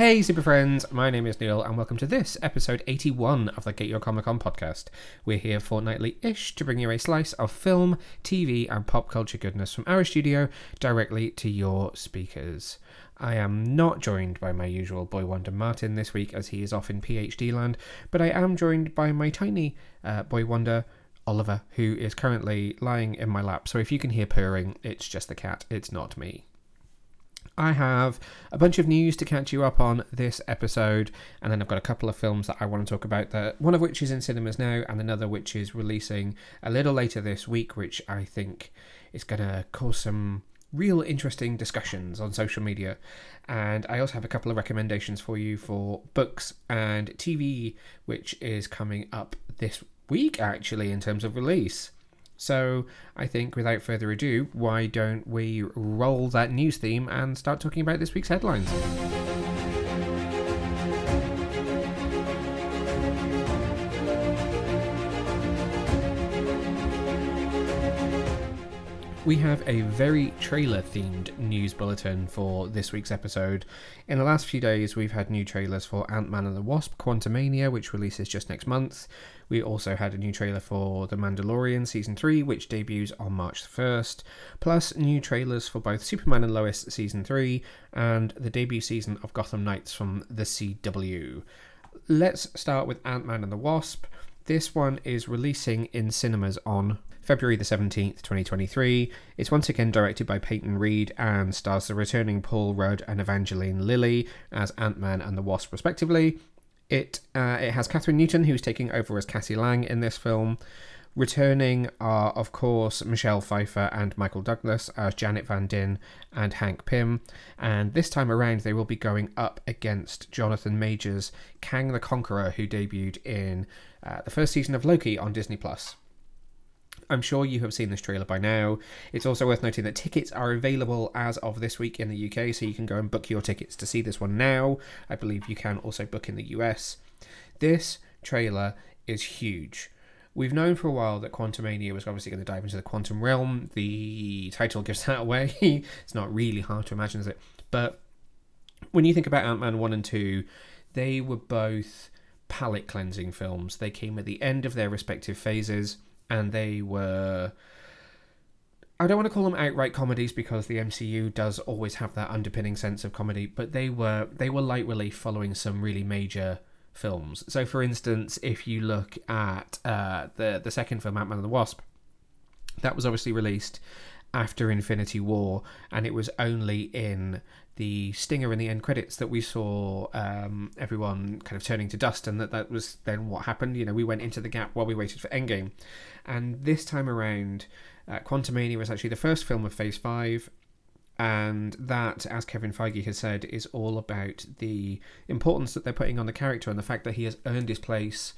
Hey, super friends, my name is Neil, and welcome to this episode 81 of the Get Your Comic Con podcast. We're here fortnightly ish to bring you a slice of film, TV, and pop culture goodness from our studio directly to your speakers. I am not joined by my usual boy wonder Martin this week as he is off in PhD land, but I am joined by my tiny uh, boy wonder Oliver, who is currently lying in my lap. So if you can hear purring, it's just the cat, it's not me. I have a bunch of news to catch you up on this episode, and then I've got a couple of films that I want to talk about. That one of which is in cinemas now, and another which is releasing a little later this week, which I think is going to cause some real interesting discussions on social media. And I also have a couple of recommendations for you for books and TV, which is coming up this week actually in terms of release. So I think without further ado, why don't we roll that news theme and start talking about this week's headlines? We have a very trailer themed news bulletin for this week's episode. In the last few days, we've had new trailers for Ant Man and the Wasp Quantumania, which releases just next month. We also had a new trailer for The Mandalorian Season 3, which debuts on March 1st, plus new trailers for both Superman and Lois Season 3 and the debut season of Gotham Knights from the CW. Let's start with Ant Man and the Wasp. This one is releasing in cinemas on February the 17th, 2023. It's once again directed by Peyton Reed and stars the returning Paul Rudd and Evangeline Lilly as Ant Man and the Wasp, respectively. It uh, it has Kathryn Newton, who's taking over as Cassie Lang in this film. Returning are, of course, Michelle Pfeiffer and Michael Douglas as Janet Van Dyne and Hank Pym. And this time around, they will be going up against Jonathan Majors, Kang the Conqueror, who debuted in uh, the first season of Loki on Disney Plus. I'm sure you have seen this trailer by now. It's also worth noting that tickets are available as of this week in the UK, so you can go and book your tickets to see this one now. I believe you can also book in the US. This trailer is huge. We've known for a while that Quantumania was obviously going to dive into the quantum realm. The title gives that away. it's not really hard to imagine, is it? But when you think about Ant Man 1 and 2, they were both palate cleansing films. They came at the end of their respective phases and they were. I don't want to call them outright comedies because the MCU does always have that underpinning sense of comedy, but they were they were light relief following some really major films. So, for instance, if you look at uh, the the second film, Ant Man and the Wasp, that was obviously released after Infinity War, and it was only in the stinger in the end credits that we saw um, everyone kind of turning to dust, and that that was then what happened. You know, we went into the gap while we waited for Endgame, and this time around, uh, Quantumania was actually the first film of Phase Five. And that, as Kevin Feige has said, is all about the importance that they're putting on the character and the fact that he has earned his place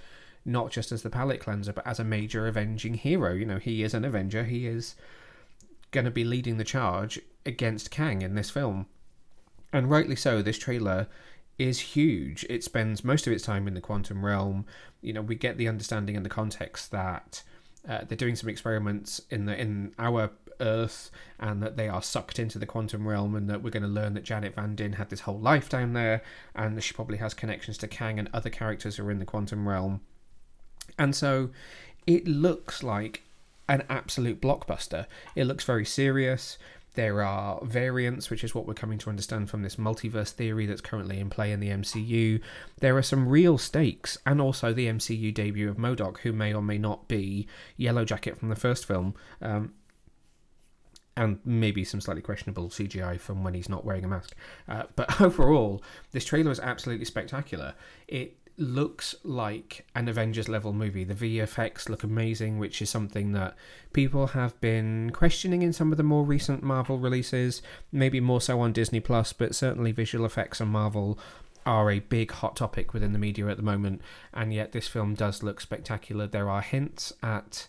not just as the palate cleanser, but as a major avenging hero. You know, he is an Avenger. He is going to be leading the charge against Kang in this film and rightly so. This trailer is huge. It spends most of its time in the quantum realm. You know, we get the understanding and the context that uh, they're doing some experiments in the in our Earth, and that they are sucked into the quantum realm, and that we're going to learn that Janet Van Dyne had this whole life down there, and that she probably has connections to Kang and other characters who are in the quantum realm. And so, it looks like an absolute blockbuster. It looks very serious. There are variants, which is what we're coming to understand from this multiverse theory that's currently in play in the MCU. There are some real stakes, and also the MCU debut of MODOK, who may or may not be Yellow Jacket from the first film. Um, and maybe some slightly questionable CGI from when he's not wearing a mask. Uh, but overall, this trailer is absolutely spectacular. It looks like an Avengers level movie. The VFX look amazing, which is something that people have been questioning in some of the more recent Marvel releases, maybe more so on Disney Plus, but certainly visual effects on Marvel are a big hot topic within the media at the moment, and yet this film does look spectacular. There are hints at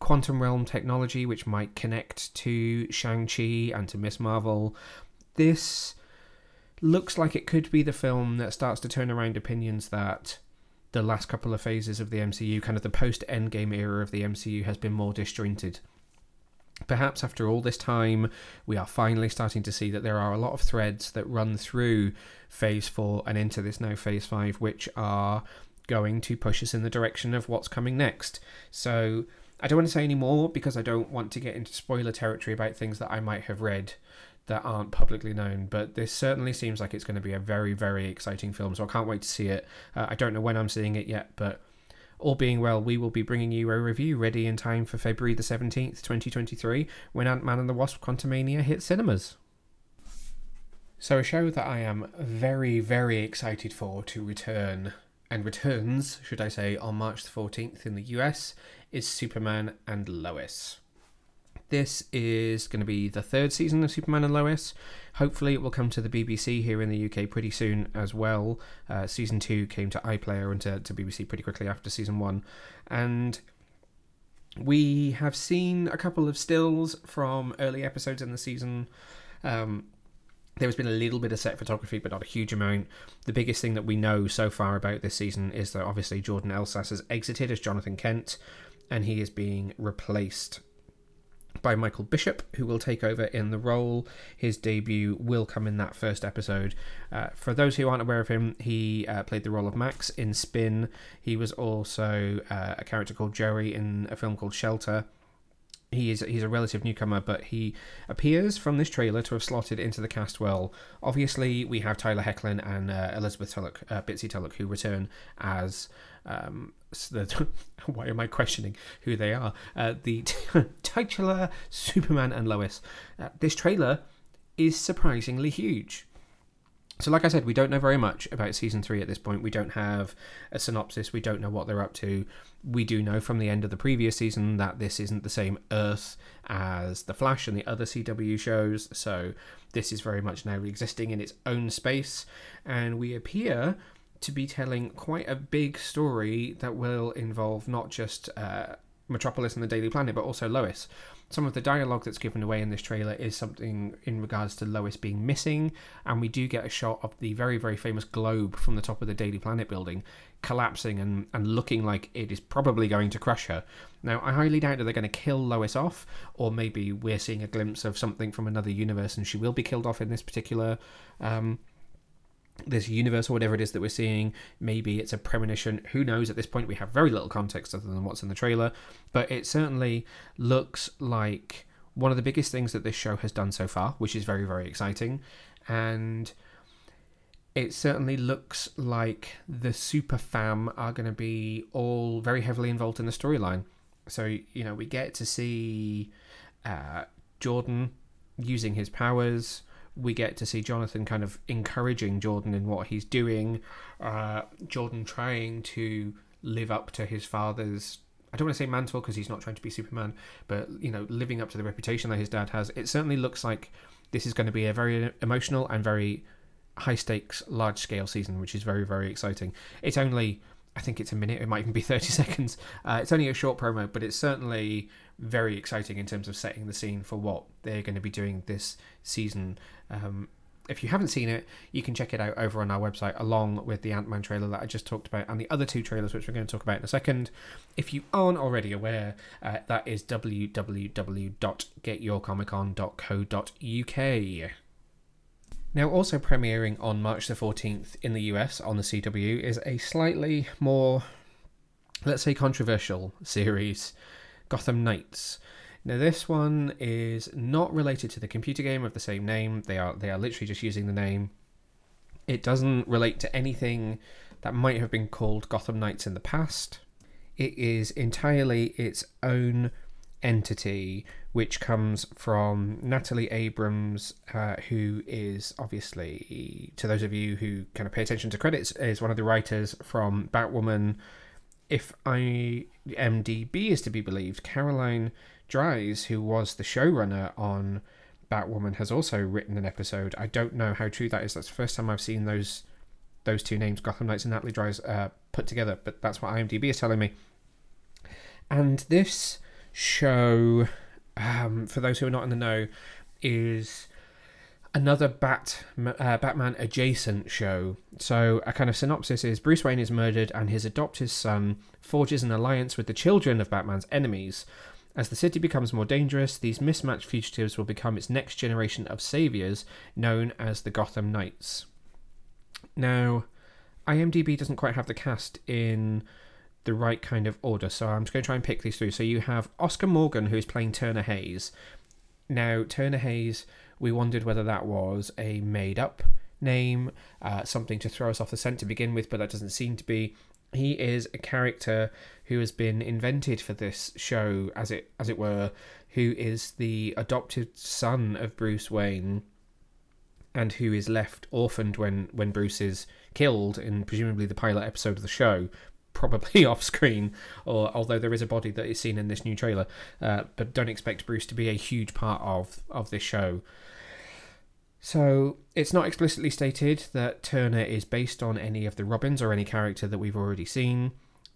quantum realm technology which might connect to Shang-Chi and to Miss Marvel. This looks like it could be the film that starts to turn around opinions that the last couple of phases of the MCU, kind of the post Endgame era of the MCU, has been more disjointed. Perhaps after all this time, we are finally starting to see that there are a lot of threads that run through Phase 4 and into this now Phase 5, which are going to push us in the direction of what's coming next. So I don't want to say any more because I don't want to get into spoiler territory about things that I might have read that aren't publicly known. But this certainly seems like it's going to be a very, very exciting film. So I can't wait to see it. Uh, I don't know when I'm seeing it yet, but all being well, we will be bringing you a review ready in time for February the 17th, 2023, when Ant Man and the Wasp Quantumania hit cinemas. So, a show that I am very, very excited for to return, and returns, should I say, on March the 14th in the US, is Superman and Lois. This is going to be the third season of Superman and Lois. Hopefully, it will come to the BBC here in the UK pretty soon as well. Uh, season two came to iPlayer and to, to BBC pretty quickly after season one. And we have seen a couple of stills from early episodes in the season. Um, there's been a little bit of set photography, but not a huge amount. The biggest thing that we know so far about this season is that obviously Jordan Elsass has exited as Jonathan Kent, and he is being replaced by Michael Bishop, who will take over in the role. His debut will come in that first episode. Uh, for those who aren't aware of him, he uh, played the role of Max in Spin. He was also uh, a character called Joey in a film called Shelter. He is he's a relative newcomer, but he appears from this trailer to have slotted into the cast well. Obviously, we have Tyler Hoechlin and uh, Elizabeth Tulloch, uh, Bitsie Tulloch, who return as um, why am I questioning who they are? Uh, the titular Superman and Lois. Uh, this trailer is surprisingly huge. So, like I said, we don't know very much about season three at this point. We don't have a synopsis. We don't know what they're up to. We do know from the end of the previous season that this isn't the same Earth as The Flash and the other CW shows. So, this is very much now existing in its own space. And we appear to be telling quite a big story that will involve not just uh, Metropolis and the Daily Planet, but also Lois. Some of the dialogue that's given away in this trailer is something in regards to Lois being missing, and we do get a shot of the very, very famous globe from the top of the Daily Planet building collapsing and, and looking like it is probably going to crush her. Now, I highly doubt that they're going to kill Lois off, or maybe we're seeing a glimpse of something from another universe and she will be killed off in this particular um, this universe or whatever it is that we're seeing. Maybe it's a premonition. Who knows? At this point, we have very little context other than what's in the trailer, but it certainly looks like one of the biggest things that this show has done so far, which is very, very exciting. And it certainly looks like the super fam are going to be all very heavily involved in the storyline. So, you know, we get to see uh, Jordan using his powers we get to see Jonathan kind of encouraging Jordan in what he's doing. Uh, Jordan trying to live up to his father's. I don't want to say mantle because he's not trying to be Superman, but you know, living up to the reputation that his dad has. It certainly looks like this is going to be a very emotional and very high stakes, large scale season, which is very very exciting. It's only I think it's a minute. It might even be thirty seconds. Uh, it's only a short promo, but it's certainly very exciting in terms of setting the scene for what they're going to be doing this season. Um, if you haven't seen it, you can check it out over on our website, along with the Ant Man trailer that I just talked about and the other two trailers, which we're going to talk about in a second. If you aren't already aware, uh, that is www.getyourcomiccon.co.uk. Now, also premiering on March the 14th in the US on the CW is a slightly more, let's say, controversial series Gotham Knights. Now this one is not related to the computer game of the same name. They are they are literally just using the name. It doesn't relate to anything that might have been called Gotham Knights in the past. It is entirely its own entity, which comes from Natalie Abrams, uh, who is obviously, to those of you who kind of pay attention to credits, is one of the writers from Batwoman, if IMDb is to be believed, Caroline Dries, who was the showrunner on Batwoman, has also written an episode. I don't know how true that is. That's the first time I've seen those those two names, Gotham Knights and Natalie Dries, uh, put together. But that's what IMDb is telling me. And this show, um, for those who are not in the know, is another Bat uh, Batman adjacent show. So a kind of synopsis is Bruce Wayne is murdered and his adopted son forges an alliance with the children of Batman's enemies. As the city becomes more dangerous, these mismatched fugitives will become its next generation of saviors, known as the Gotham Knights. Now, IMDb doesn't quite have the cast in the right kind of order, so I'm just going to try and pick these through. So you have Oscar Morgan, who's playing Turner Hayes. Now, Turner Hayes, we wondered whether that was a made up name, uh, something to throw us off the scent to begin with, but that doesn't seem to be. He is a character who has been invented for this show, as it as it were, who is the adopted son of Bruce Wayne, and who is left orphaned when when Bruce is killed in presumably the pilot episode of the show, probably off screen, or although there is a body that is seen in this new trailer. Uh, but don't expect Bruce to be a huge part of of this show. So it's not explicitly stated that Turner is based on any of the Robins or any character that we've already seen.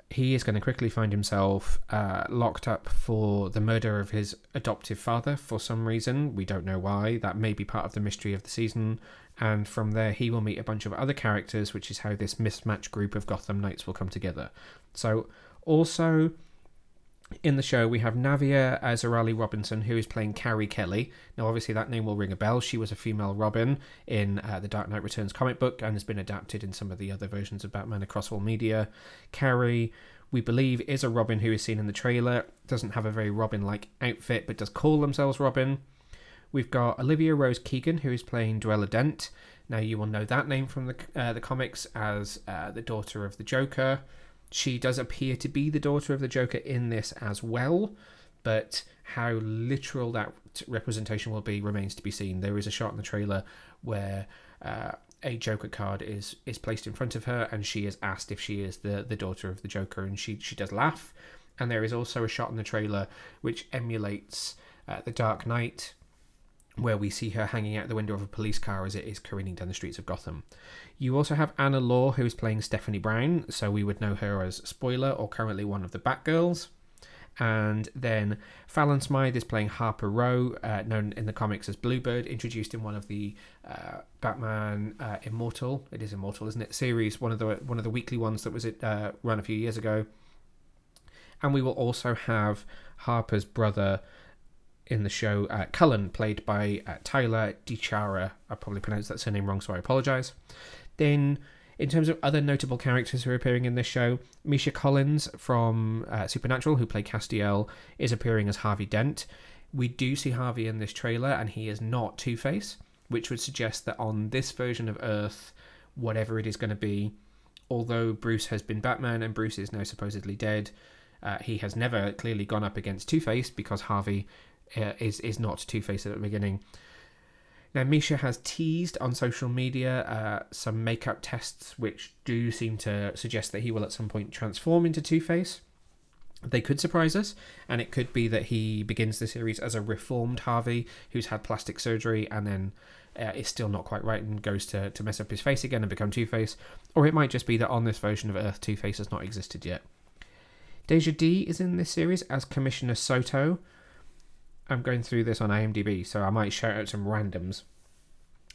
He is going to quickly find himself uh, locked up for the murder of his adoptive father for some reason. We don't know why. That may be part of the mystery of the season. And from there, he will meet a bunch of other characters, which is how this mismatched group of Gotham Knights will come together. So, also in the show, we have Navia Ziraili Robinson, who is playing Carrie Kelly. Now, obviously, that name will ring a bell. She was a female Robin in uh, the Dark Knight Returns comic book and has been adapted in some of the other versions of Batman across all media. Carrie, we believe, is a Robin who is seen in the trailer. Doesn't have a very Robin like outfit, but does call themselves Robin. We've got Olivia Rose Keegan, who is playing Duela Dent. Now, you will know that name from the, uh, the comics as uh, the daughter of the Joker. She does appear to be the daughter of the Joker in this as well, but how literal that representation will be remains to be seen. There is a shot in the trailer where uh, a Joker card is is placed in front of her, and she is asked if she is the the daughter of the Joker, and she she does laugh. And there is also a shot in the trailer which emulates uh, the Dark Knight where we see her hanging out the window of a police car as it is careening down the streets of Gotham. You also have Anna Law, who is playing Stephanie Brown, so we would know her as Spoiler or currently one of the Batgirls. And then Fallon Smythe is playing Harper Row, uh, known in the comics as Bluebird, introduced in one of the uh, Batman uh, Immortal. It is Immortal, isn't it? Series, one of the one of the weekly ones that was it uh, run a few years ago. And we will also have Harper's brother, in the show, uh, Cullen, played by uh, Tyler DiChiara. I probably pronounced that surname wrong, so I apologise. Then, in terms of other notable characters who are appearing in this show, Misha Collins from uh, Supernatural, who played Castiel, is appearing as Harvey Dent. We do see Harvey in this trailer, and he is not Two Face, which would suggest that on this version of Earth, whatever it is going to be, although Bruce has been Batman and Bruce is now supposedly dead, uh, he has never clearly gone up against Two Face because Harvey uh, is is not Two Face at the beginning. Now, Misha has teased on social media uh, some makeup tests which do seem to suggest that he will at some point transform into Two Face. They could surprise us, and it could be that he begins the series as a reformed Harvey who's had plastic surgery and then uh, is still not quite right and goes to, to mess up his face again and become Two Face. Or it might just be that on this version of Earth, Two Face has not existed yet. Deja D is in this series as Commissioner Soto, I'm going through this on IMDb, so I might shout out some randoms.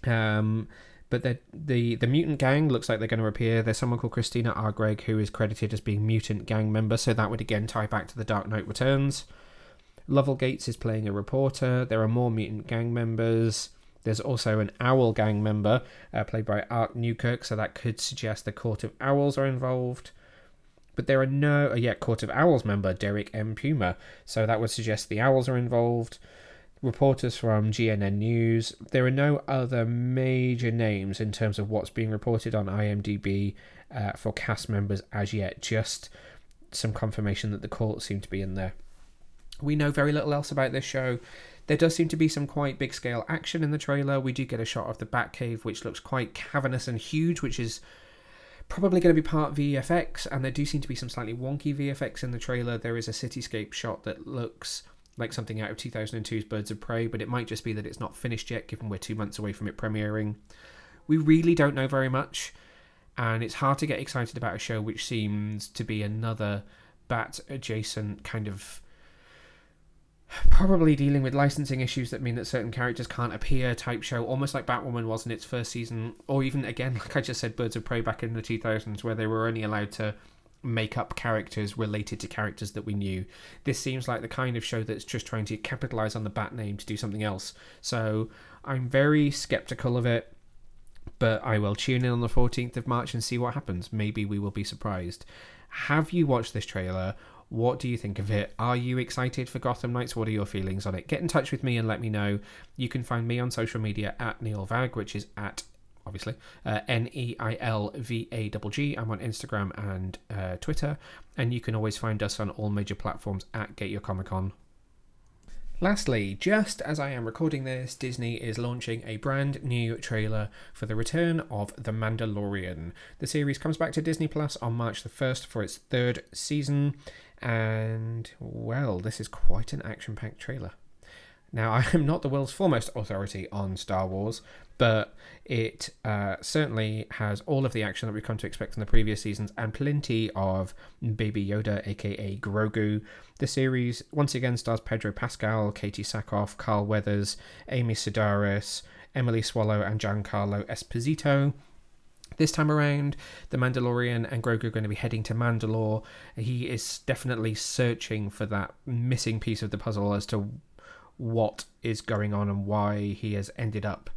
Um, but the the the mutant gang looks like they're going to appear. There's someone called Christina R. Gregg who is credited as being mutant gang member, so that would again tie back to the Dark Knight Returns. Lovell Gates is playing a reporter. There are more mutant gang members. There's also an owl gang member uh, played by Art Newkirk, so that could suggest the Court of Owls are involved but there are no uh, yet Court of Owls member Derek M. Puma, so that would suggest the Owls are involved. Reporters from GNN News. There are no other major names in terms of what's being reported on IMDb uh, for cast members as yet. Just some confirmation that the court seem to be in there. We know very little else about this show. There does seem to be some quite big scale action in the trailer. We do get a shot of the Batcave, which looks quite cavernous and huge, which is probably going to be part VFX, and there do seem to be some slightly wonky VFX in the trailer. There is a cityscape shot that looks like something out of 2002's Birds of Prey, but it might just be that it's not finished yet, given we're two months away from it premiering. We really don't know very much, and it's hard to get excited about a show which seems to be another bat adjacent kind of probably dealing with licensing issues that mean that certain characters can't appear type show almost like batwoman was in its first season or even again like i just said birds of prey back in the 2000s where they were only allowed to make up characters related to characters that we knew. This seems like the kind of show that's just trying to capitalize on the Bat name to do something else. So I'm very skeptical of it, but I will tune in on the 14th of March and see what happens. Maybe we will be surprised. Have you watched this trailer? What do you think of it? Are you excited for Gotham Knights? What are your feelings on it? Get in touch with me and let me know. You can find me on social media at Neil Vagg, which is at obviously. Uh, N E I L V A G G. I'm on Instagram and uh, Twitter, and you can always find us on all major platforms at Get Your Comic Con. Lastly, just as I am recording this, Disney is launching a brand new trailer for the return of The Mandalorian. The series comes back to Disney Plus on March the 1st for its third season, and well, this is quite an action packed trailer. Now, I am not the world's foremost authority on Star Wars, but it uh, certainly has all of the action that we've come to expect from the previous seasons and plenty of Baby Yoda, aka Grogu. The series once again stars Pedro Pascal, Katee Sackhoff, Carl Weathers, Amy Sedaris, Emily Swallow, and Giancarlo Esposito. This time around, the Mandalorian and Grogu are going to be heading to Mandalore. He is definitely searching for that missing piece of the puzzle as to what is going on and why he has ended up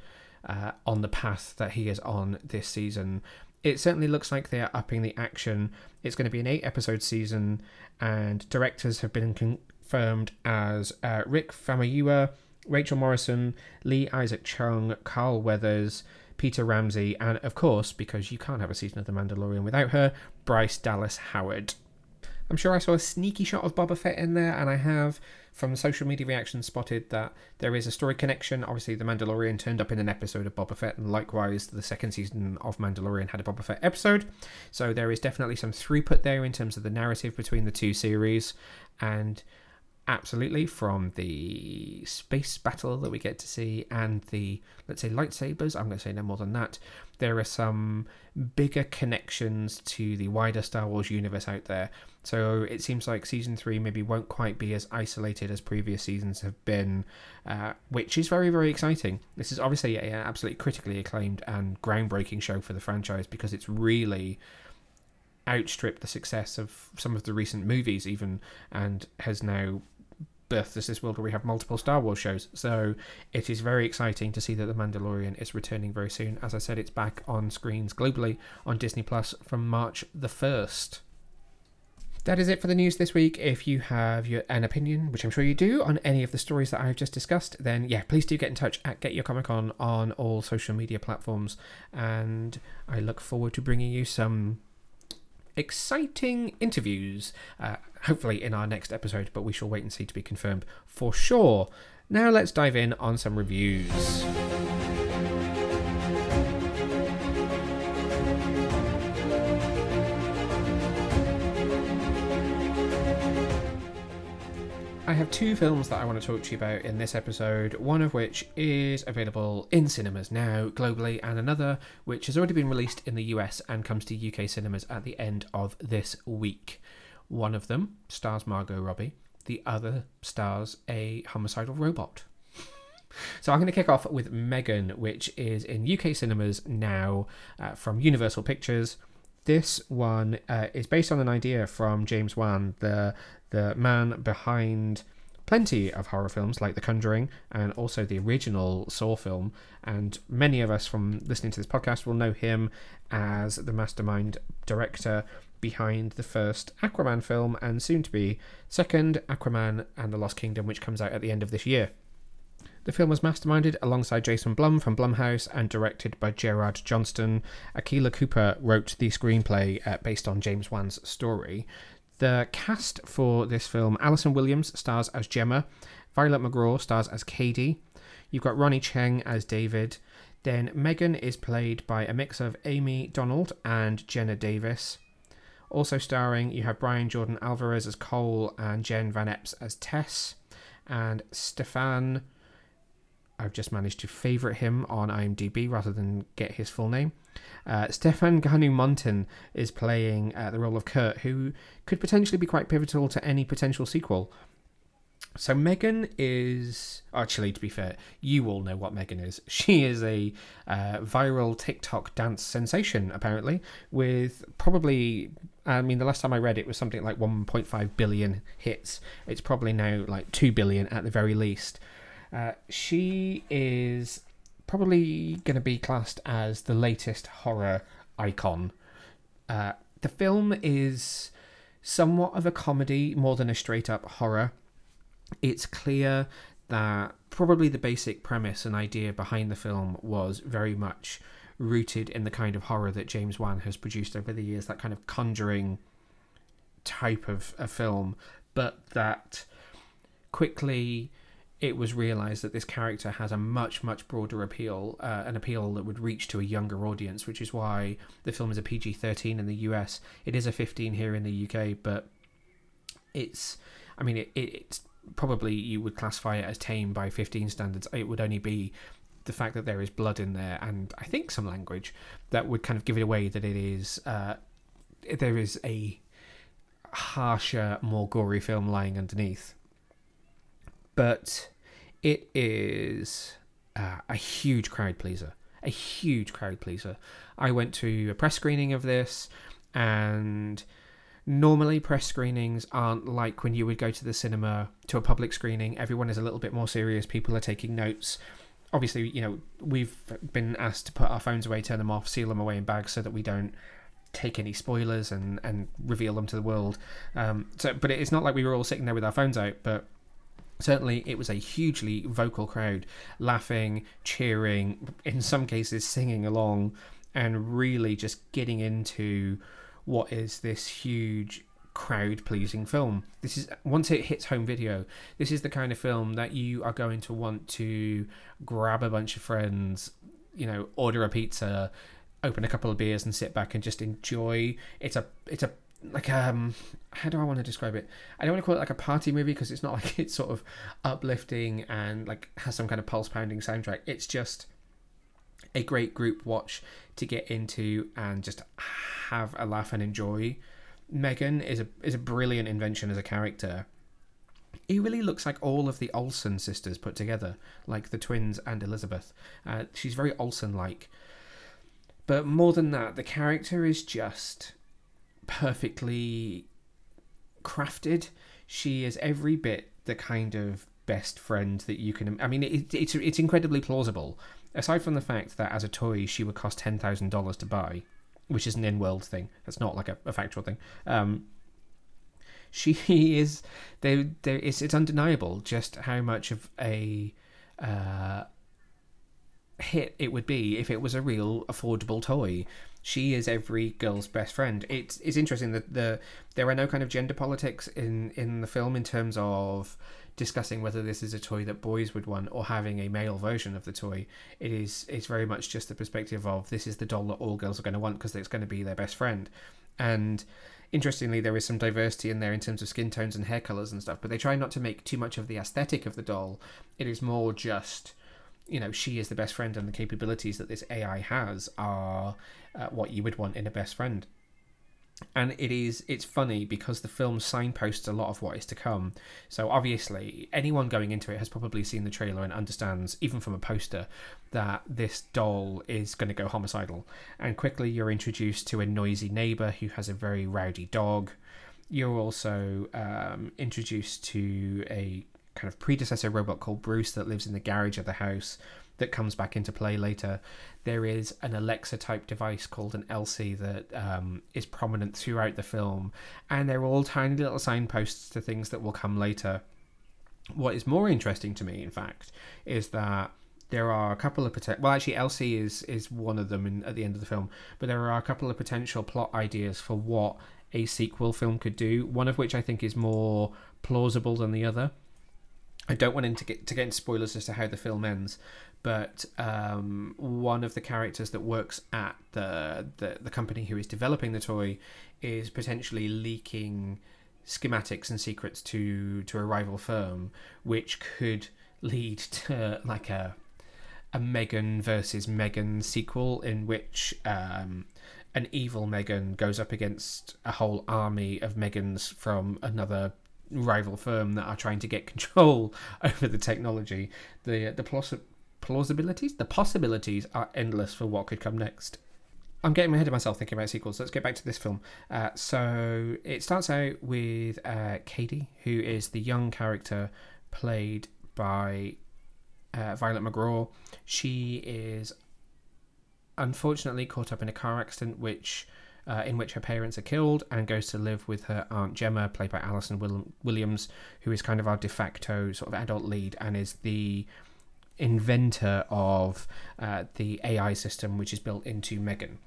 uh, on the path that he is on this season. It certainly looks like they are upping the action. It's going to be an eight episode season, and directors have been confirmed as uh, Rick Famuyiwa, Rachel Morrison, Lee Isaac Chung, Carl Weathers, Peter Ramsey, and of course, because you can't have a season of The Mandalorian without her, Bryce Dallas Howard. I'm sure I saw a sneaky shot of Boba Fett in there, and I have from social media reactions spotted that there is a story connection. Obviously, The Mandalorian turned up in an episode of Boba Fett, and likewise, the second season of Mandalorian had a Boba Fett episode. So there is definitely some throughput there in terms of the narrative between the two series, and absolutely from the space battle that we get to see and the let's say lightsabers i'm going to say no more than that there are some bigger connections to the wider star wars universe out there. So it seems like season three maybe won't quite be as isolated as previous seasons have been uh, which is very very exciting. This is obviously an absolutely critically acclaimed and groundbreaking show for the franchise because it's really outstripped the success of some of the recent movies even and has now birthed this world where we have multiple Star Wars shows. So it is very exciting to see that The Mandalorian is returning very soon. As I said, it's back on screens globally on Disney Plus from March the 1st. That is it for the news this week. If you have your, an opinion, which I'm sure you do, on any of the stories that I've just discussed, then yeah, please do get in touch at Get Your Comic Con on all social media platforms. And I look forward to bringing you some exciting interviews, uh, hopefully in our next episode, but we shall wait and see to be confirmed for sure. Now let's dive in on some reviews. I have two films that I want to talk to you about in this episode, one of which is available in cinemas now globally, and another which has already been released in the US and comes to UK cinemas at the end of this week. One of them stars Margot Robbie, the other stars a homicidal robot. So I'm going to kick off with Megan, which is in UK cinemas now uh, from Universal Pictures. This one uh, is based on an idea from James Wan, the the man behind plenty of horror films like The Conjuring and also the original Saw film. And many of us from listening to this podcast will know him as the mastermind director behind the first Aquaman film and soon to be second Aquaman and the Lost Kingdom, which comes out at the end of this year. The film was masterminded alongside Jason Blum from Blumhouse and directed by Gerard Johnstone. Akela Cooper wrote the screenplay uh, based on James Wan's story. The cast for this film Allison Williams stars as Gemma, Violet McGraw stars as Cady, you've got Ronny Chieng as David, then Megan is played by a mix of Amie Donald and Jenna Davis. Also starring, you have Brian Jordan Alvarez as Cole and Jen Van Epps as Tess, and Stefan. I've just managed to favourite him on IMDb rather than get his full name. Uh, Stephane Garneau-Monten is playing uh, the role of Kurt, who could potentially be quite pivotal to any potential sequel. So Megan is actually, to be fair, you all know what Megan is. She is a uh, viral TikTok dance sensation, apparently, with probably I mean, the last time I read it was something like 1.5 billion hits. It's probably now like 2 billion at the very least. Uh, she is probably going to be classed as the latest horror icon. Uh, the film is somewhat of a comedy more than a straight up horror. It's clear that probably the basic premise and idea behind the film was very much rooted in the kind of horror that James Wan has produced over the years, that kind of conjuring type of a film, but that quickly it was realized that this character has a much much broader appeal uh, an appeal that would reach to a younger audience which is why the film is a PG-13 in the US it is a 15 here in the UK but it's I mean it, it, it's probably you would classify it as tame by 15 standards. It would only be the fact that there is blood in there and I think some language that would kind of give it away that it is uh, there is a harsher more gory film lying underneath. But it is uh, a huge crowd pleaser. A huge crowd pleaser. I went to a press screening of this, and normally press screenings aren't like when you would go to the cinema to a public screening. Everyone is a little bit more serious. People are taking notes. Obviously, you know, we've been asked to put our phones away, turn them off, seal them away in bags so that we don't take any spoilers and, and reveal them to the world. Um, so, but it's not like we were all sitting there with our phones out, but certainly it was a hugely vocal crowd laughing cheering in some cases singing along and really just getting into what is this huge crowd pleasing film. This is once it hits home video this is the kind of film that you are going to want to grab a bunch of friends you know order a pizza open a couple of beers and sit back and just enjoy. It's a it's a like um how do I want to describe it? I don't want to call it like a party movie because it's not like it's sort of uplifting and like has some kind of pulse pounding soundtrack. It's just a great group watch to get into and just have a laugh and enjoy. Megan is a is a brilliant invention as a character. He really looks like all of the Olsen sisters put together, like the twins and Elizabeth. Uh, she's very Olsen like. But more than that, the character is just perfectly crafted. She is every bit the kind of best friend that you can. I mean, it, it's it's incredibly plausible. Aside from the fact that as a toy she would cost ten thousand dollars to buy, which is an in-world thing. That's not like a, a factual thing. Um, she is there. There is. It's undeniable just how much of a uh, hit it would be if it was a real affordable toy she is every girl's best friend. It's it's interesting that the there are no kind of gender politics in in the film in terms of discussing whether this is a toy that boys would want or having a male version of the toy. It is it's very much just the perspective of this is the doll that all girls are going to want because it's going to be their best friend. And interestingly, there is some diversity in there in terms of skin tones and hair colors and stuff, but they try not to make too much of the aesthetic of the doll. It is more just you know she is the best friend and the capabilities that this AI has are uh, what you would want in a best friend. And it is it's funny because the film signposts a lot of what is to come. So obviously anyone going into it has probably seen the trailer and understands even from a poster that this doll is going to go homicidal. And quickly you're introduced to a noisy neighbor who has a very rowdy dog. You're also um, introduced to a kind of predecessor robot called Bruce that lives in the garage of the house that comes back into play later. There is an Alexa type device called an Elsie that um, is prominent throughout the film, and they're all tiny little signposts to things that will come later. What is more interesting to me, in fact, is that there are a couple of potential. Well, actually, Elsie is is one of them in, at the end of the film, but there are a couple of potential plot ideas for what a sequel film could do. One of which I think is more plausible than the other. I don't want to get to get into spoilers as to how the film ends, but um, one of the characters that works at the, the the company who is developing the toy is potentially leaking schematics and secrets to to a rival firm, which could lead to like a a Megan versus Megan sequel in which um, an evil Megan goes up against a whole army of Megans from another rival firm that are trying to get control over the technology. The the plausibilities, the possibilities are endless for what could come next. I'm getting ahead of myself thinking about sequels. Let's get back to this film. Uh, so it starts out with uh, Cady, who is the young character played by uh, Violet McGraw. She is unfortunately caught up in a car accident, which uh, in which her parents are killed, and goes to live with her aunt Gemma, played by Allison Will- Williams, who is kind of our de facto sort of adult lead and is the inventor of uh, the AI system which is built into Megan.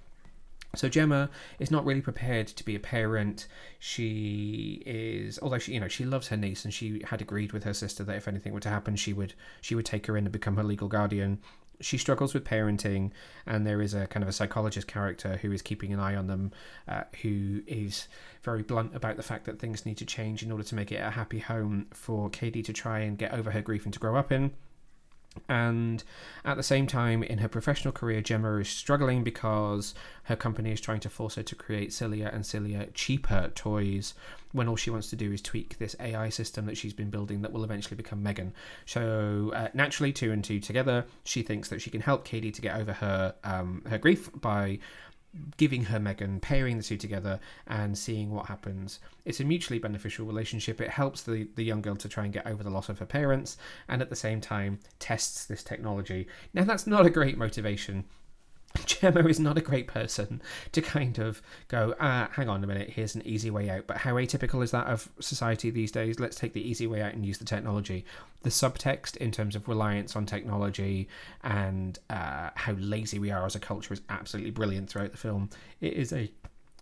So Gemma is not really prepared to be a parent. She is, although she, you know, she loves her niece, and she had agreed with her sister that if anything were to happen, she would she would take her in and become her legal guardian. She struggles with parenting, and there is a kind of a psychologist character who is keeping an eye on them, uh, who is very blunt about the fact that things need to change in order to make it a happy home for Cady to try and get over her grief and to grow up in. And at the same time, in her professional career, Gemma is struggling because her company is trying to force her to create sillier and sillier, cheaper toys when all she wants to do is tweak this AI system that she's been building that will eventually become Megan. So uh, naturally, two and two together, she thinks that she can help Cady to get over her um, her grief by giving her Megan, pairing the two together, and seeing what happens. It's a mutually beneficial relationship. It helps the, the young girl to try and get over the loss of her parents, and at the same time, tests this technology. Now, that's not a great motivation Gemma is not a great person to kind of go, ah, hang on a minute, here's an easy way out. But how atypical is that of society these days? Let's take the easy way out and use the technology. The subtext in terms of reliance on technology and uh, how lazy we are as a culture is absolutely brilliant throughout the film. It is a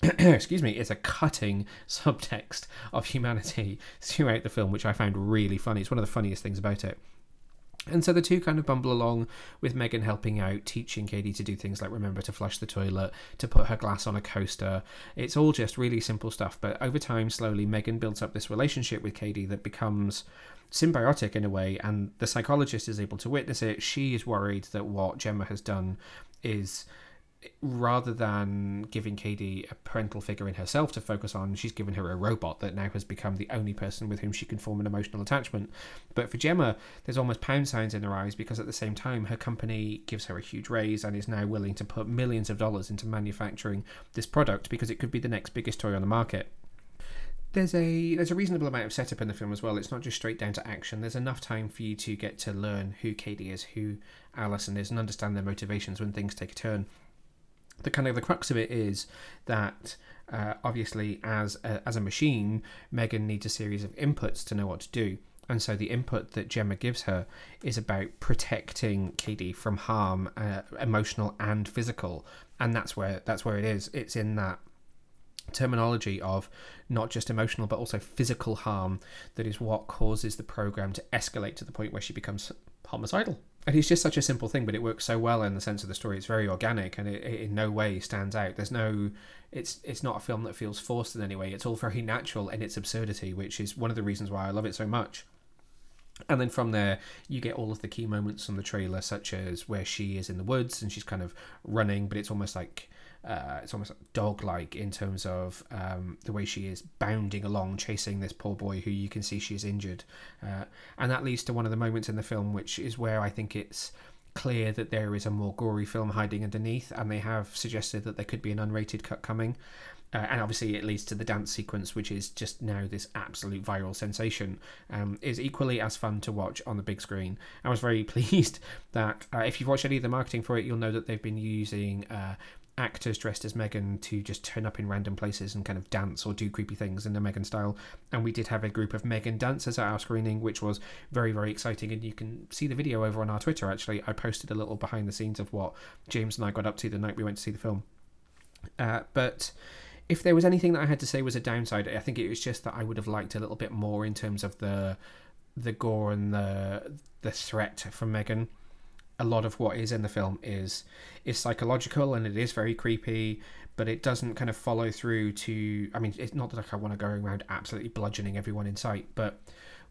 excuse me, it's a cutting subtext of humanity throughout the film, which I found really funny. It's one of the funniest things about it. And so the two kind of bumble along with Megan helping out, teaching Cady to do things like remember to flush the toilet, to put her glass on a coaster. It's all just really simple stuff. But over time, slowly, Megan builds up this relationship with Cady that becomes symbiotic in a way. And the psychologist is able to witness it. She is worried that what Gemma has done is rather than giving Cady a parental figure in herself to focus on, she's given her a robot that now has become the only person with whom she can form an emotional attachment. But for Gemma, there's almost pound signs in her eyes because at the same time, her company gives her a huge raise and is now willing to put millions of dollars into manufacturing this product because it could be the next biggest toy on the market there's a there's a reasonable amount of setup in the film as well. It's not just straight down to action. There's enough time for you to get to learn who Cady is, who Allison is, and understand their motivations when things take a turn the kind of the crux of it is that uh, obviously as a, as a machine, Megan needs a series of inputs to know what to do. And so the input that Gemma gives her is about protecting Cady from harm, uh, emotional and physical, and that's where that's where it is. It's in that terminology of not just emotional but also physical harm that is what causes the program to escalate to the point where she becomes homicidal and it's just such a simple thing, but it works so well in the sense of the story. It's very organic, and it, it, in no way stands out. There's no, it's it's not a film that feels forced in any way. It's all very natural in its absurdity, which is one of the reasons why I love it so much. And then from there, you get all of the key moments from the trailer, such as where she is in the woods and she's kind of running, but it's almost like uh, it's almost dog like in terms of um, the way she is bounding along, chasing this poor boy who you can see she's injured. Uh, and that leads to one of the moments in the film, which is where I think it's clear that there is a more gory film hiding underneath, and they have suggested that there could be an unrated cut coming. Uh, and obviously, it leads to the dance sequence, which is just now this absolute viral sensation. Um, is equally as fun to watch on the big screen. I was very pleased that uh, if you've watched any of the marketing for it, you'll know that they've been using uh, actors dressed as Megan to just turn up in random places and kind of dance or do creepy things in the Megan style. And we did have a group of Megan dancers at our screening, which was very, very exciting. And you can see the video over on our Twitter, actually. I posted a little behind the scenes of what James and I got up to the night we went to see the film. Uh, but if there was anything that I had to say was a downside, I think it was just that I would have liked a little bit more in terms of the the gore and the the threat from Megan a lot of what is in the film is is psychological and it is very creepy but it doesn't kind of follow through to i mean it's not that like i want to go around absolutely bludgeoning everyone in sight but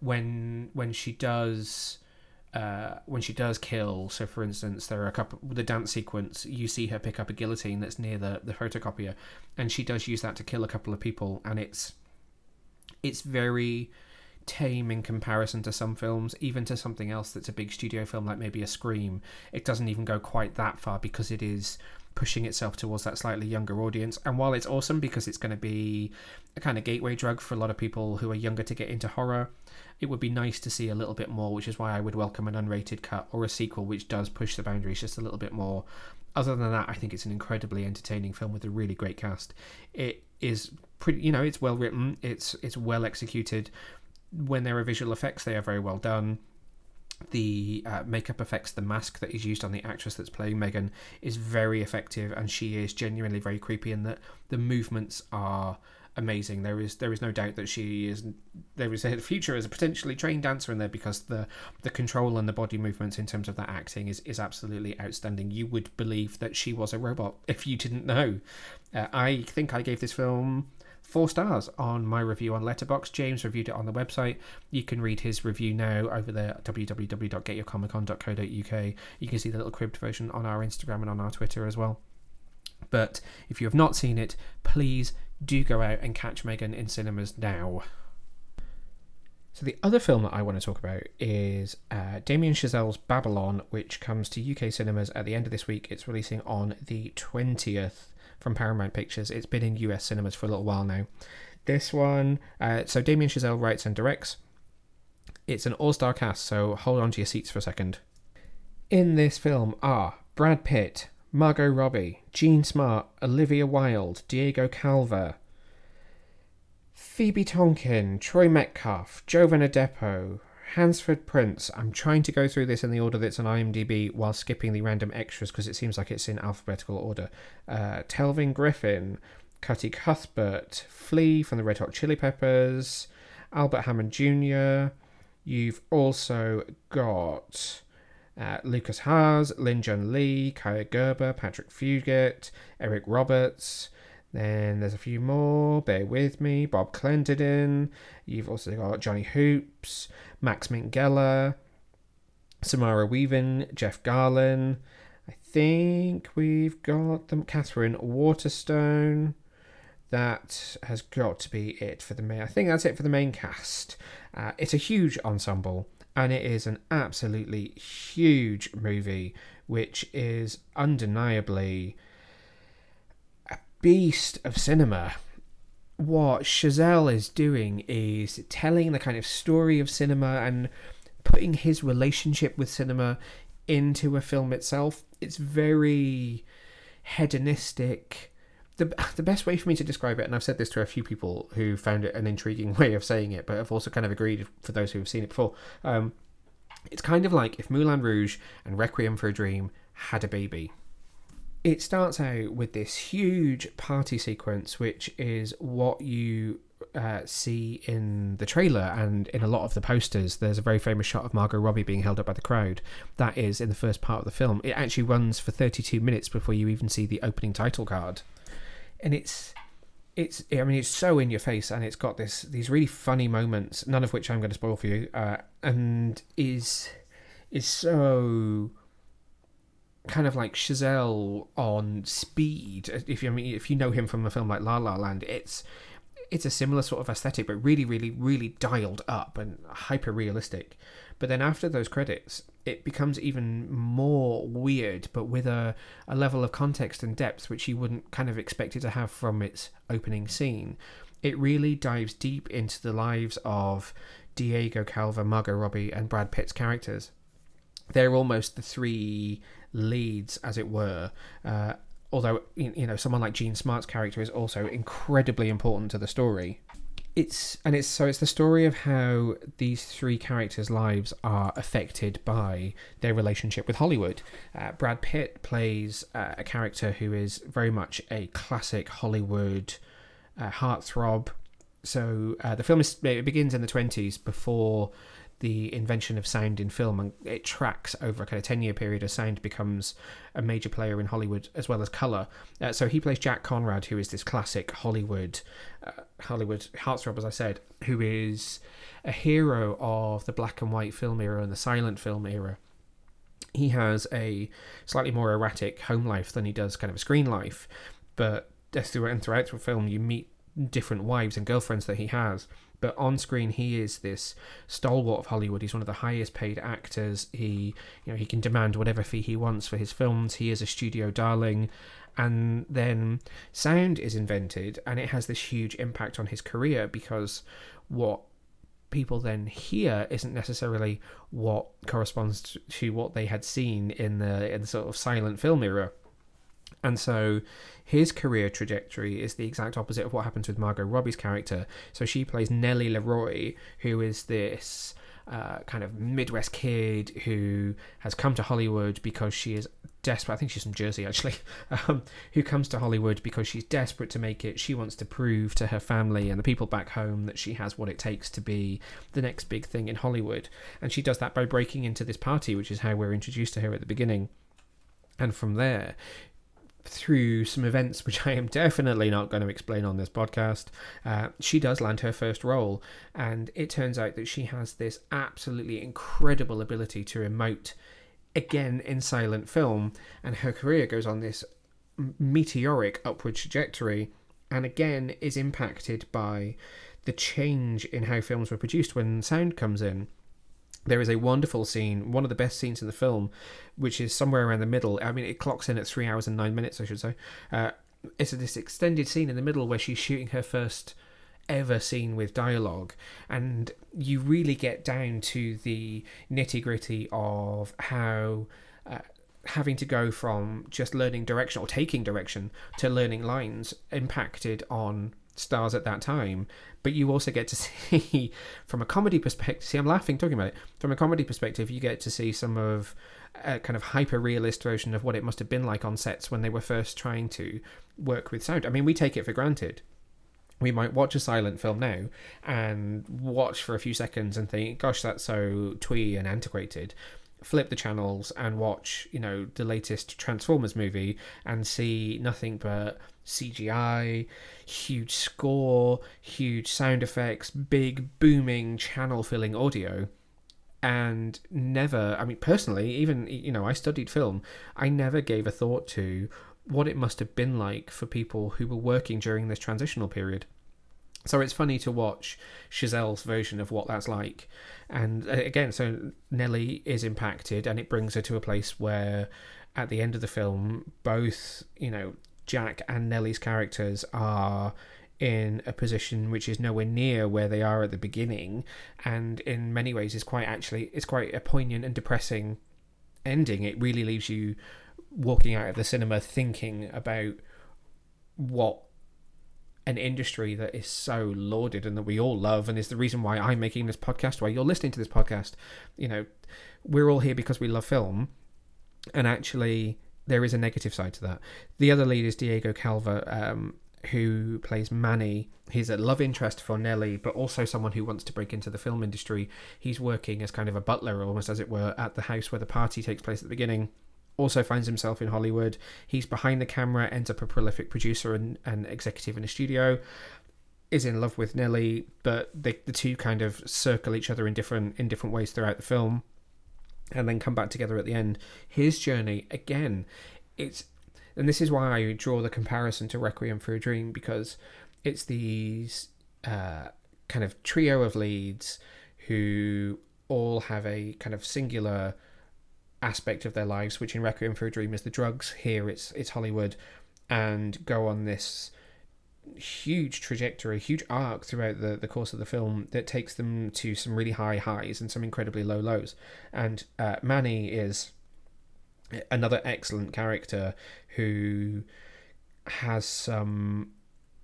when when she does uh, when she does kill, so for instance, there are a couple the dance sequence. You see her pick up a guillotine that's near the the photocopier, and she does use that to kill a couple of people, and it's it's very tame in comparison to some films, even to something else that's a big studio film like maybe a Scream. It doesn't even go quite that far because it is pushing itself towards that slightly younger audience. And while it's awesome because it's going to be a kind of gateway drug for a lot of people who are younger to get into horror, it would be nice to see a little bit more, which is why I would welcome an unrated cut or a sequel which does push the boundaries just a little bit more. Other than that, I think it's an incredibly entertaining film with a really great cast. It is pretty, you know, it's well written, it's it's well executed. When there are visual effects, they are very well done the uh, makeup effects, the mask that is used on the actress that's playing Megan is very effective, and she is genuinely very creepy. in that the movements are amazing. There is there is no doubt that she is there is a future as a potentially trained dancer in there because the the control and the body movements in terms of that acting is is absolutely outstanding. You would believe that she was a robot if you didn't know. Uh, I think I gave this film four stars on my review on Letterboxd. James reviewed it on the website. You can read his review now over there at www.getyourcomiccon.co.uk. You can see the little cribbed version on our Instagram and on our Twitter as well. But if you have not seen it, please do go out and catch Megan in cinemas now. So the other film that I want to talk about is uh, Damien Chazelle's Babylon, which comes to UK cinemas at the end of this week. It's releasing on the 20th from Paramount Pictures. It's been in US cinemas for a little while now. This one, uh, so Damien Chazelle writes and directs. It's an all star cast, so hold on to your seats for a second. In this film are Brad Pitt, Margot Robbie, Jean Smart, Olivia Wilde, Diego Calva, Phoebe Tonkin, Troy Metcalf, Jovan Adepo, Hansford Prince. I'm trying to go through this in the order that's on IMDb while skipping the random extras because it seems like it's in alphabetical order. Uh, Telvin Griffin, Cutty Cuthbert, Flea from the Red Hot Chili Peppers, Albert Hammond Jr. You've also got uh, Lukas Haas, Li Jun Li, Kaia Gerber, Patrick Fugit, Eric Roberts. Then there's a few more. Bear with me. Bob Clendenin. You've also got Johnny Hoops, Max Minghella, Samara Weaving, Jeff Garlin. I think we've got them. Katherine Waterston. That has got to be it for the main. I think that's it for the main cast. Uh, it's a huge ensemble, and it is an absolutely huge movie, which is undeniably a beast of cinema what Chazelle is doing is telling the kind of story of cinema and putting his relationship with cinema into a film itself. It's very hedonistic. The, the best way for me to describe it, and I've said this to a few people who found it an intriguing way of saying it, but I've also kind of agreed for those who have seen it before. Um, it's kind of like if Moulin Rouge and Requiem for a Dream had a baby it starts out with this huge party sequence, which is what you uh, see in the trailer and in a lot of the posters. There's a very famous shot of Margot Robbie being held up by the crowd. That is in the first part of the film. It actually runs for 32 minutes before you even see the opening title card, and it's it's I mean it's so in your face and it's got this these really funny moments, none of which I'm going to spoil for you, uh, and is is so kind of like Chazelle on speed. Uh, if you I mean if you know him from a film like La La Land, it's it's a similar sort of aesthetic, but really, really, really dialed up and hyper realistic. But then after those credits, it becomes even more weird, but with a, a level of context and depth which you wouldn't kind of expect it to have from its opening scene. It really dives deep into the lives of Diego Calva, Margot Robbie, and Brad Pitt's characters. They're almost the three leads, as it were. Uh, although you know someone like Jean Smart's character is also incredibly important to the story. It's and it's so it's the story of how these three characters' lives are affected by their relationship with Hollywood. Uh, Brad Pitt plays uh, a character who is very much a classic Hollywood uh, heartthrob. So uh, the film is it begins in the twenties before the invention of sound in film and it tracks over a kind of 10 year period as sound becomes a major player in Hollywood as well as color. Uh, so he plays Jack Conrad, who is this classic Hollywood, uh, Hollywood heartthrob, as I said, who is a hero of the black and white film era and the silent film era. He has a slightly more erratic home life than he does kind of a screen life, but throughout the film you meet different wives and girlfriends that he has but on screen he is this stalwart of Hollywood. He's one of the highest paid actors. He, you know, he can demand whatever fee he wants for his films. He is a studio darling, And then sound is invented, and it has this huge impact on his career because what people then hear isn't necessarily what corresponds to what they had seen in the in the sort of silent film era. And so his career trajectory is the exact opposite of what happens with Margot Robbie's character. So she plays Nellie LaRoy, who is this uh, kind of Midwest kid who has come to Hollywood because she is desperate. I think she's from Jersey actually, um, who comes to Hollywood because she's desperate to make it. She wants to prove to her family and the people back home that she has what it takes to be the next big thing in Hollywood. And she does that by breaking into this party, which is how we're introduced to her at the beginning. And from there, through some events which I am definitely not going to explain on this podcast, uh, she does land her first role. And it turns out that she has this absolutely incredible ability to emote again in silent film. And her career goes on this meteoric upward trajectory and again is impacted by the change in how films were produced when sound comes in there is a wonderful scene, one of the best scenes in the film, which is somewhere around the middle. I mean, it clocks in at three hours and nine minutes, I should say. Uh, it's this extended scene in the middle where she's shooting her first ever scene with dialogue, and you really get down to the nitty gritty of how. Uh, having to go from just learning direction or taking direction to learning lines impacted on stars at that time but you also get to see from a comedy perspective see i'm laughing talking about it. From a comedy perspective you get to see some of a kind of hyper realist version of what it must have been like on sets when they were first trying to work with sound. I mean we take it for granted. We might watch a silent film now and watch for a few seconds and think gosh that's so twee and antiquated flip the channels and watch, you know, the latest Transformers movie and see nothing but CGI, huge score, huge sound effects, big booming channel filling audio. And never, I mean, personally, even, you know, I studied film, I never gave a thought to what it must have been like for people who were working during this transitional period. So it's funny to watch Chazelle's version of what that's like. And uh, again, so Nellie is impacted, and it brings her to a place where, at the end of the film, both, you know, Jack and Nellie's characters are in a position which is nowhere near where they are at the beginning and in many ways is quite actually it's quite a poignant and depressing ending it really leaves you walking out of the cinema thinking about what an industry that is so lauded and that we all love and is the reason why I'm making this podcast, why you're listening to this podcast. You know, we're all here because we love film. And actually, there is a negative side to that. The other lead is Diego Calva, um, who plays Manny. He's a love interest for Nellie, but also someone who wants to break into the film industry. He's working as kind of a butler, almost as it were, at the house where the party takes place at the beginning also finds himself in Hollywood. He's behind the camera, ends up a prolific producer and, and executive in a studio. Is in love with Nellie, but they, the two kind of circle each other in different in different ways throughout the film, and then come back together at the end. His journey again, it's and this is why I draw the comparison to Requiem for a Dream because it's these uh, kind of trio of leads who all have a kind of singular aspect of their lives, which in Requiem for a Dream is the drugs. Here it's it's Hollywood, and go on this huge trajectory, huge arc throughout the, the course of the film that takes them to some really high highs and some incredibly low lows. And uh, Manny is another excellent character who has some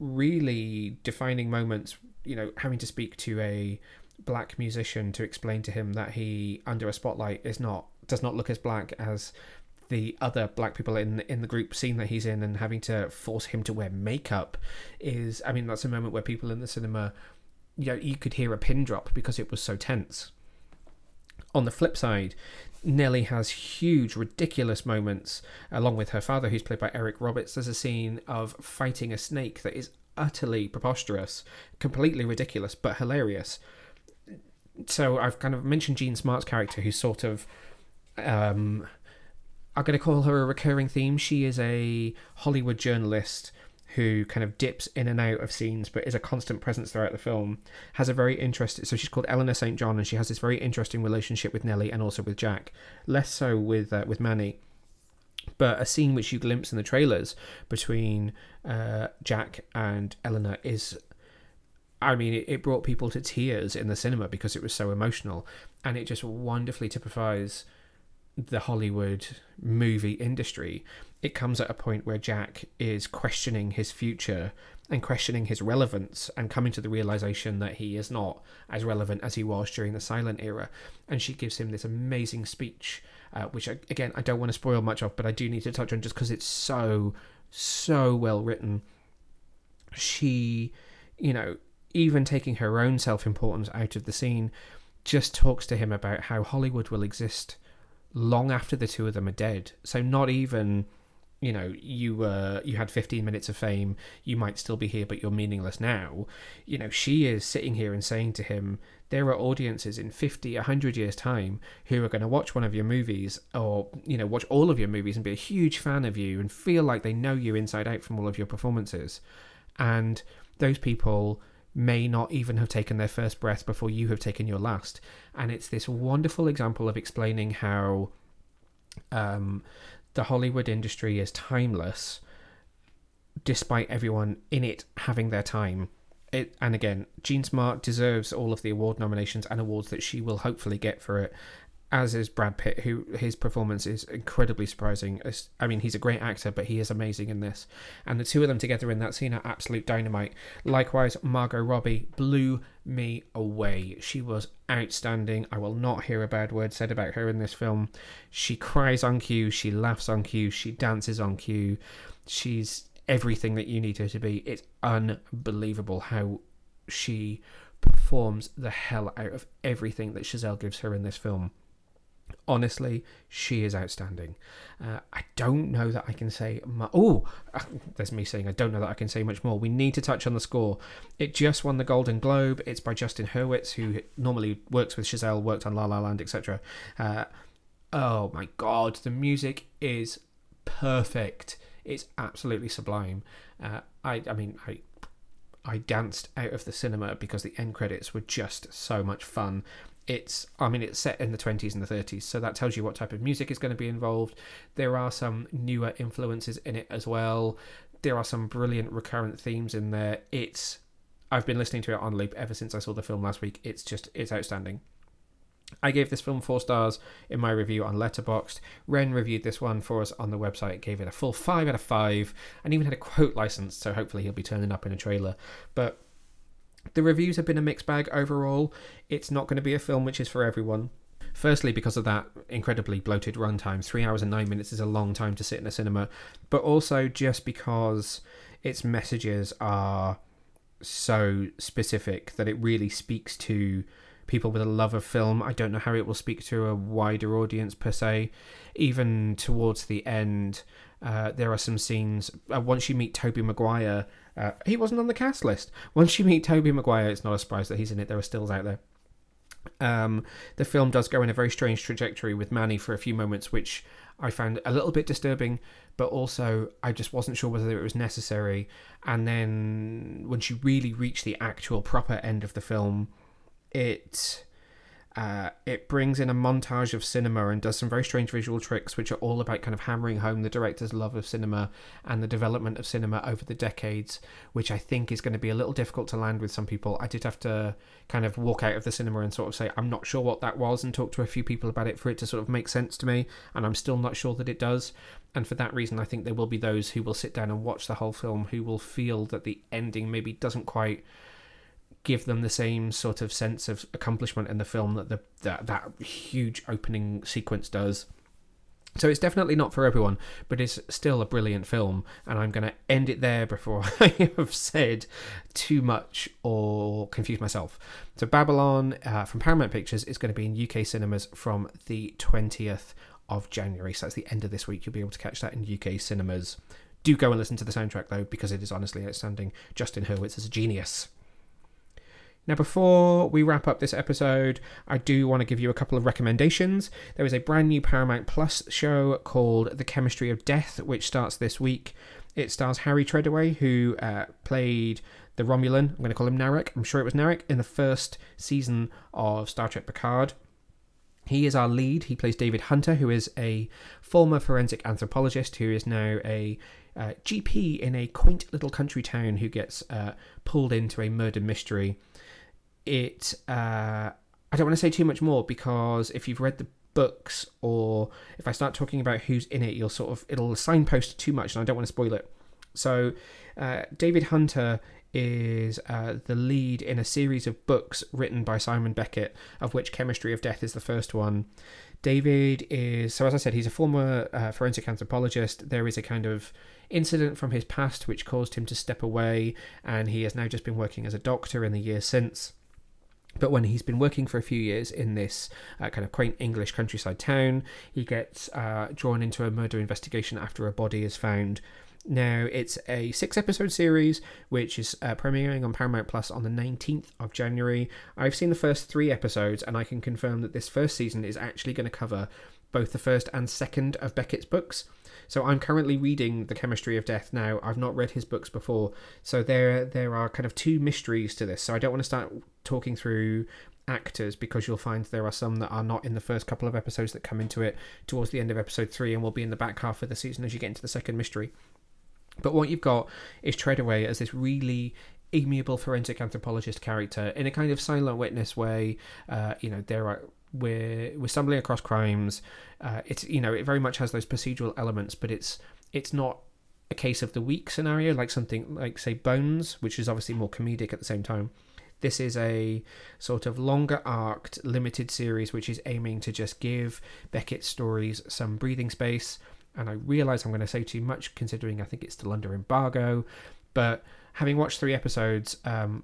really defining moments. You know, having to speak to a black musician to explain to him that he under a spotlight is not does not look as black as the other black people in in the group scene that he's in and having to force him to wear makeup is I mean that's a moment where people in the cinema you know you could hear a pin drop because it was so tense. On the flip side, Nellie has huge, ridiculous moments along with her father, who's played by Eric Roberts. There's a scene of fighting a snake that is utterly preposterous, completely ridiculous, but hilarious. So I've kind of mentioned Jean Smart's character, who's sort of um, I'm going to call her a recurring theme. She is a Hollywood journalist who kind of dips in and out of scenes but is a constant presence throughout the film. Has a very interesting so she's called eleanor st john and she has this very interesting relationship with nellie and also with jack. Less so with uh, with manny. But a scene which you glimpse in the trailers between uh, Jack and Eleanor is I mean, it, it brought people to tears in the cinema because it was so emotional, and it just wonderfully typifies the Hollywood movie industry. It comes at a point where Jack is questioning his future and questioning his relevance and coming to the realization that he is not as relevant as he was during the silent era. And she gives him this amazing speech, uh, which, I, again, I don't want to spoil much of, but I do need to touch on just because it's so, so well written. She, you know, even taking her own self importance out of the scene, just talks to him about how Hollywood will exist long after the two of them are dead. So not even you know you were you had 15 minutes of fame you might still be here but you're meaningless now you know she is sitting here and saying to him there are audiences in 50 100 years time who are going to watch one of your movies or you know watch all of your movies and be a huge fan of you and feel like they know you inside out from all of your performances and those people may not even have taken their first breath before you have taken your last. And it's this wonderful example of explaining how um, the Hollywood industry is timeless, despite everyone in it having their time. It, and again, Jean Smart deserves all of the award nominations and awards that she will hopefully get for it as is Brad Pitt, who his performance is incredibly surprising. I mean, he's a great actor, but he is amazing in this. And the two of them together in that scene are absolute dynamite. Likewise, Margot Robbie blew me away. She was outstanding. I will not hear a bad word said about her in this film. She cries on cue, she laughs on cue, she dances on cue. She's everything that you need her to be. It's unbelievable how she performs the hell out of everything that Chazelle gives her in this film honestly, she is outstanding. Uh, I don't know that I can say. Oh, there's me saying I don't know that I can say much more. We need to touch on the score. It just won the Golden Globe. It's by Justin Hurwitz, who normally works with Chazelle, worked on La La Land, etc. Uh, oh my god, the music is perfect. It's absolutely sublime. Uh, I, I mean, I I danced out of the cinema because the end credits were just so much fun it's i mean it's set in the 20s and the 30s so that tells you what type of music is going to be involved. There are some newer influences in it as well. There are some brilliant recurrent themes in there. It's i've been listening to it on loop ever since i saw the film last week. It's just it's outstanding. I gave this film four stars in my review on Letterboxd. Ren reviewed this one for us on the website, gave it a full five out of five, and even had a quote license, so hopefully he'll be turning up in a trailer. But the reviews have been a mixed bag overall. It's not going to be a film which is for everyone. Firstly, because of that incredibly bloated runtime, three hours and nine minutes is a long time to sit in a cinema, but also just because its messages are so specific that it really speaks to people with a love of film. I don't know how it will speak to a wider audience per se. Even towards the end, uh, there are some scenes. Uh, once you meet Tobey Maguire, uh, he wasn't on the cast list. Once you meet Tobey Maguire, it's not a surprise that he's in it. There are stills out there. Um, the film does go in a very strange trajectory with Manny for a few moments, which I found a little bit disturbing, but also I just wasn't sure whether it was necessary. And then once you really reach the actual proper end of the film, it uh, it brings in a montage of cinema and does some very strange visual tricks, which are all about kind of hammering home the director's love of cinema and the development of cinema over the decades, which I think is going to be a little difficult to land with some people. I did have to kind of walk out of the cinema and sort of say, I'm not sure what that was, and talk to a few people about it for it to sort of make sense to me, and I'm still not sure that it does. And for that reason, I think there will be those who will sit down and watch the whole film who will feel that the ending maybe doesn't quite give them the same sort of sense of accomplishment in the film that the that, that huge opening sequence does. So it's definitely not for everyone, but it's still a brilliant film, and I'm going to end it there before I have said too much or confuse myself. So Babylon uh, from Paramount Pictures is going to be in UK cinemas from the 20th of January. So that's the end of this week. You'll be able to catch that in UK cinemas. Do go and listen to the soundtrack though, because it is honestly outstanding. Justin Hurwitz is a genius. Now, before we wrap up this episode, I do want to give you a couple of recommendations. There is a brand new Paramount Plus show called The Chemistry of Death, which starts this week. It stars Harry Treadaway, who uh, played the Romulan, I'm going to call him Narek, I'm sure it was Narek, in the first season of Star Trek Picard. He is our lead. He plays David Hunter, who is a former forensic anthropologist who is now a uh, GP in a quaint little country town who gets uh, pulled into a murder mystery. It. Uh, I don't want to say too much more because if you've read the books or if I start talking about who's in it, you'll sort of it'll signpost too much, and I don't want to spoil it. So, uh, David Hunter is uh, the lead in a series of books written by Simon Beckett, of which Chemistry of Death is the first one. David is, so as I said, he's a former uh, forensic anthropologist. There is a kind of incident from his past which caused him to step away, and he has now just been working as a doctor in the years since. But when he's been working for a few years in this uh, kind of quaint English countryside town, he gets uh, drawn into a murder investigation after a body is found now, it's a six episode series which is uh, premiering on Paramount Plus on the 19th of January. I've seen the first three episodes and I can confirm that this first season is actually going to cover both the first and second of Beckett's books. So I'm currently reading The Chemistry of Death now. I've not read his books before. So there there are kind of two mysteries to this. So I don't want to start talking through actors because you'll find there are some that are not in the first couple of episodes that come into it towards the end of episode 3 and will be in the back half of the season as you get into the second mystery. But what you've got is Treadaway as this really amiable forensic anthropologist character in a kind of silent witness way. Uh, you know, there are we're we're stumbling across crimes. Uh, it's you know it very much has those procedural elements, but it's it's not a case of the week scenario like something like say Bones, which is obviously more comedic at the same time. This is a sort of longer arced, limited series which is aiming to just give Beckett's stories some breathing space and I realise I'm going to say too much considering I think it's still under embargo. But having watched three episodes, um,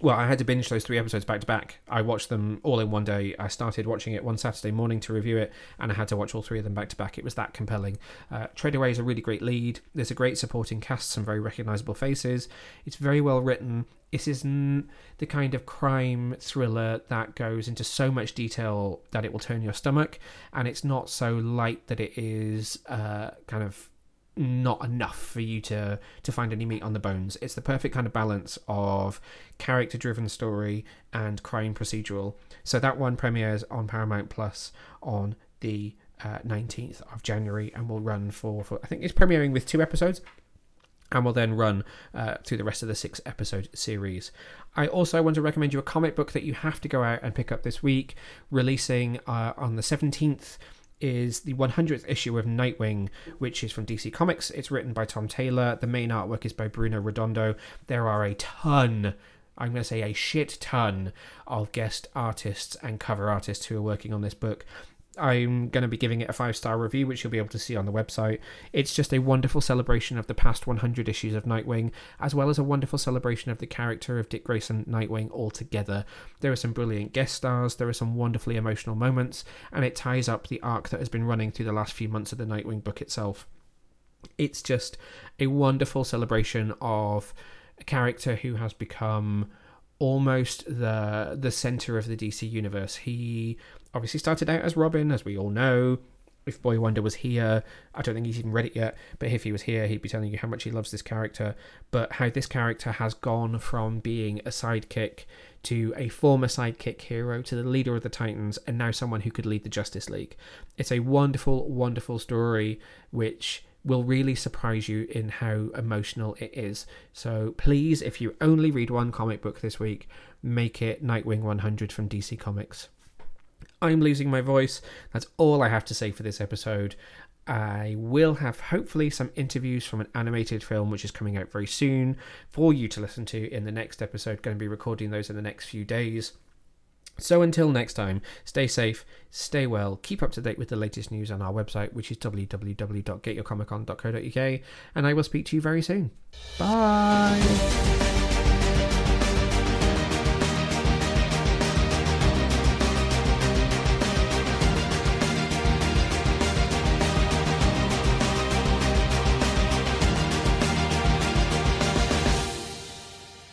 well, I had to binge those three episodes back to back. I watched them all in one day. I started watching it one Saturday morning to review it, and I had to watch all three of them back to back. It was that compelling. Uh, Treadaway is a really great lead. There's a great supporting cast, some very recognisable faces. It's very well written. This isn't the kind of crime thriller that goes into so much detail that it will turn your stomach, and it's not so light that it is uh, kind of not enough for you to to find any meat on the bones. It's the perfect kind of balance of character driven story and crime procedural. So that one premieres on Paramount Plus on the uh, 19th of January and will run for, for I think it's premiering with two episodes and will then run uh, through the rest of the six episode series. I also want to recommend you a comic book that you have to go out and pick up this week, releasing uh, on the 17th is the 100th issue of Nightwing, which is from DC Comics. It's written by Tom Taylor. The main artwork is by Bruno Redondo. There are a ton, I'm going to say a shit ton, of guest artists and cover artists who are working on this book. I'm going to be giving it a five star review, which you'll be able to see on the website. It's just a wonderful celebration of the past 100 issues of Nightwing, as well as a wonderful celebration of the character of Dick Grayson Nightwing altogether. There are some brilliant guest stars, there are some wonderfully emotional moments, and it ties up the arc that has been running through the last few months of the Nightwing book itself. It's just a wonderful celebration of a character who has become almost the the center of the DC universe. He obviously started out as Robin, as we all know. If Boy Wonder was here, I don't think he's even read it yet, but if he was here, he'd be telling you how much he loves this character. But how this character has gone from being a sidekick to a former sidekick hero to the leader of the Titans and now someone who could lead the Justice League. It's a wonderful, wonderful story which will really surprise you in how emotional it is. So please, if you only read one comic book this week, make it Nightwing 100 from DC Comics. I'm losing my voice. That's all I have to say for this episode. I will have hopefully some interviews from an animated film which is coming out very soon for you to listen to in the next episode. Going to be recording those in the next few days. So until next time, stay safe, stay well, keep up to date with the latest news on our website, which is www.getyourcomiccon.co.uk, and I will speak to you very soon. Bye!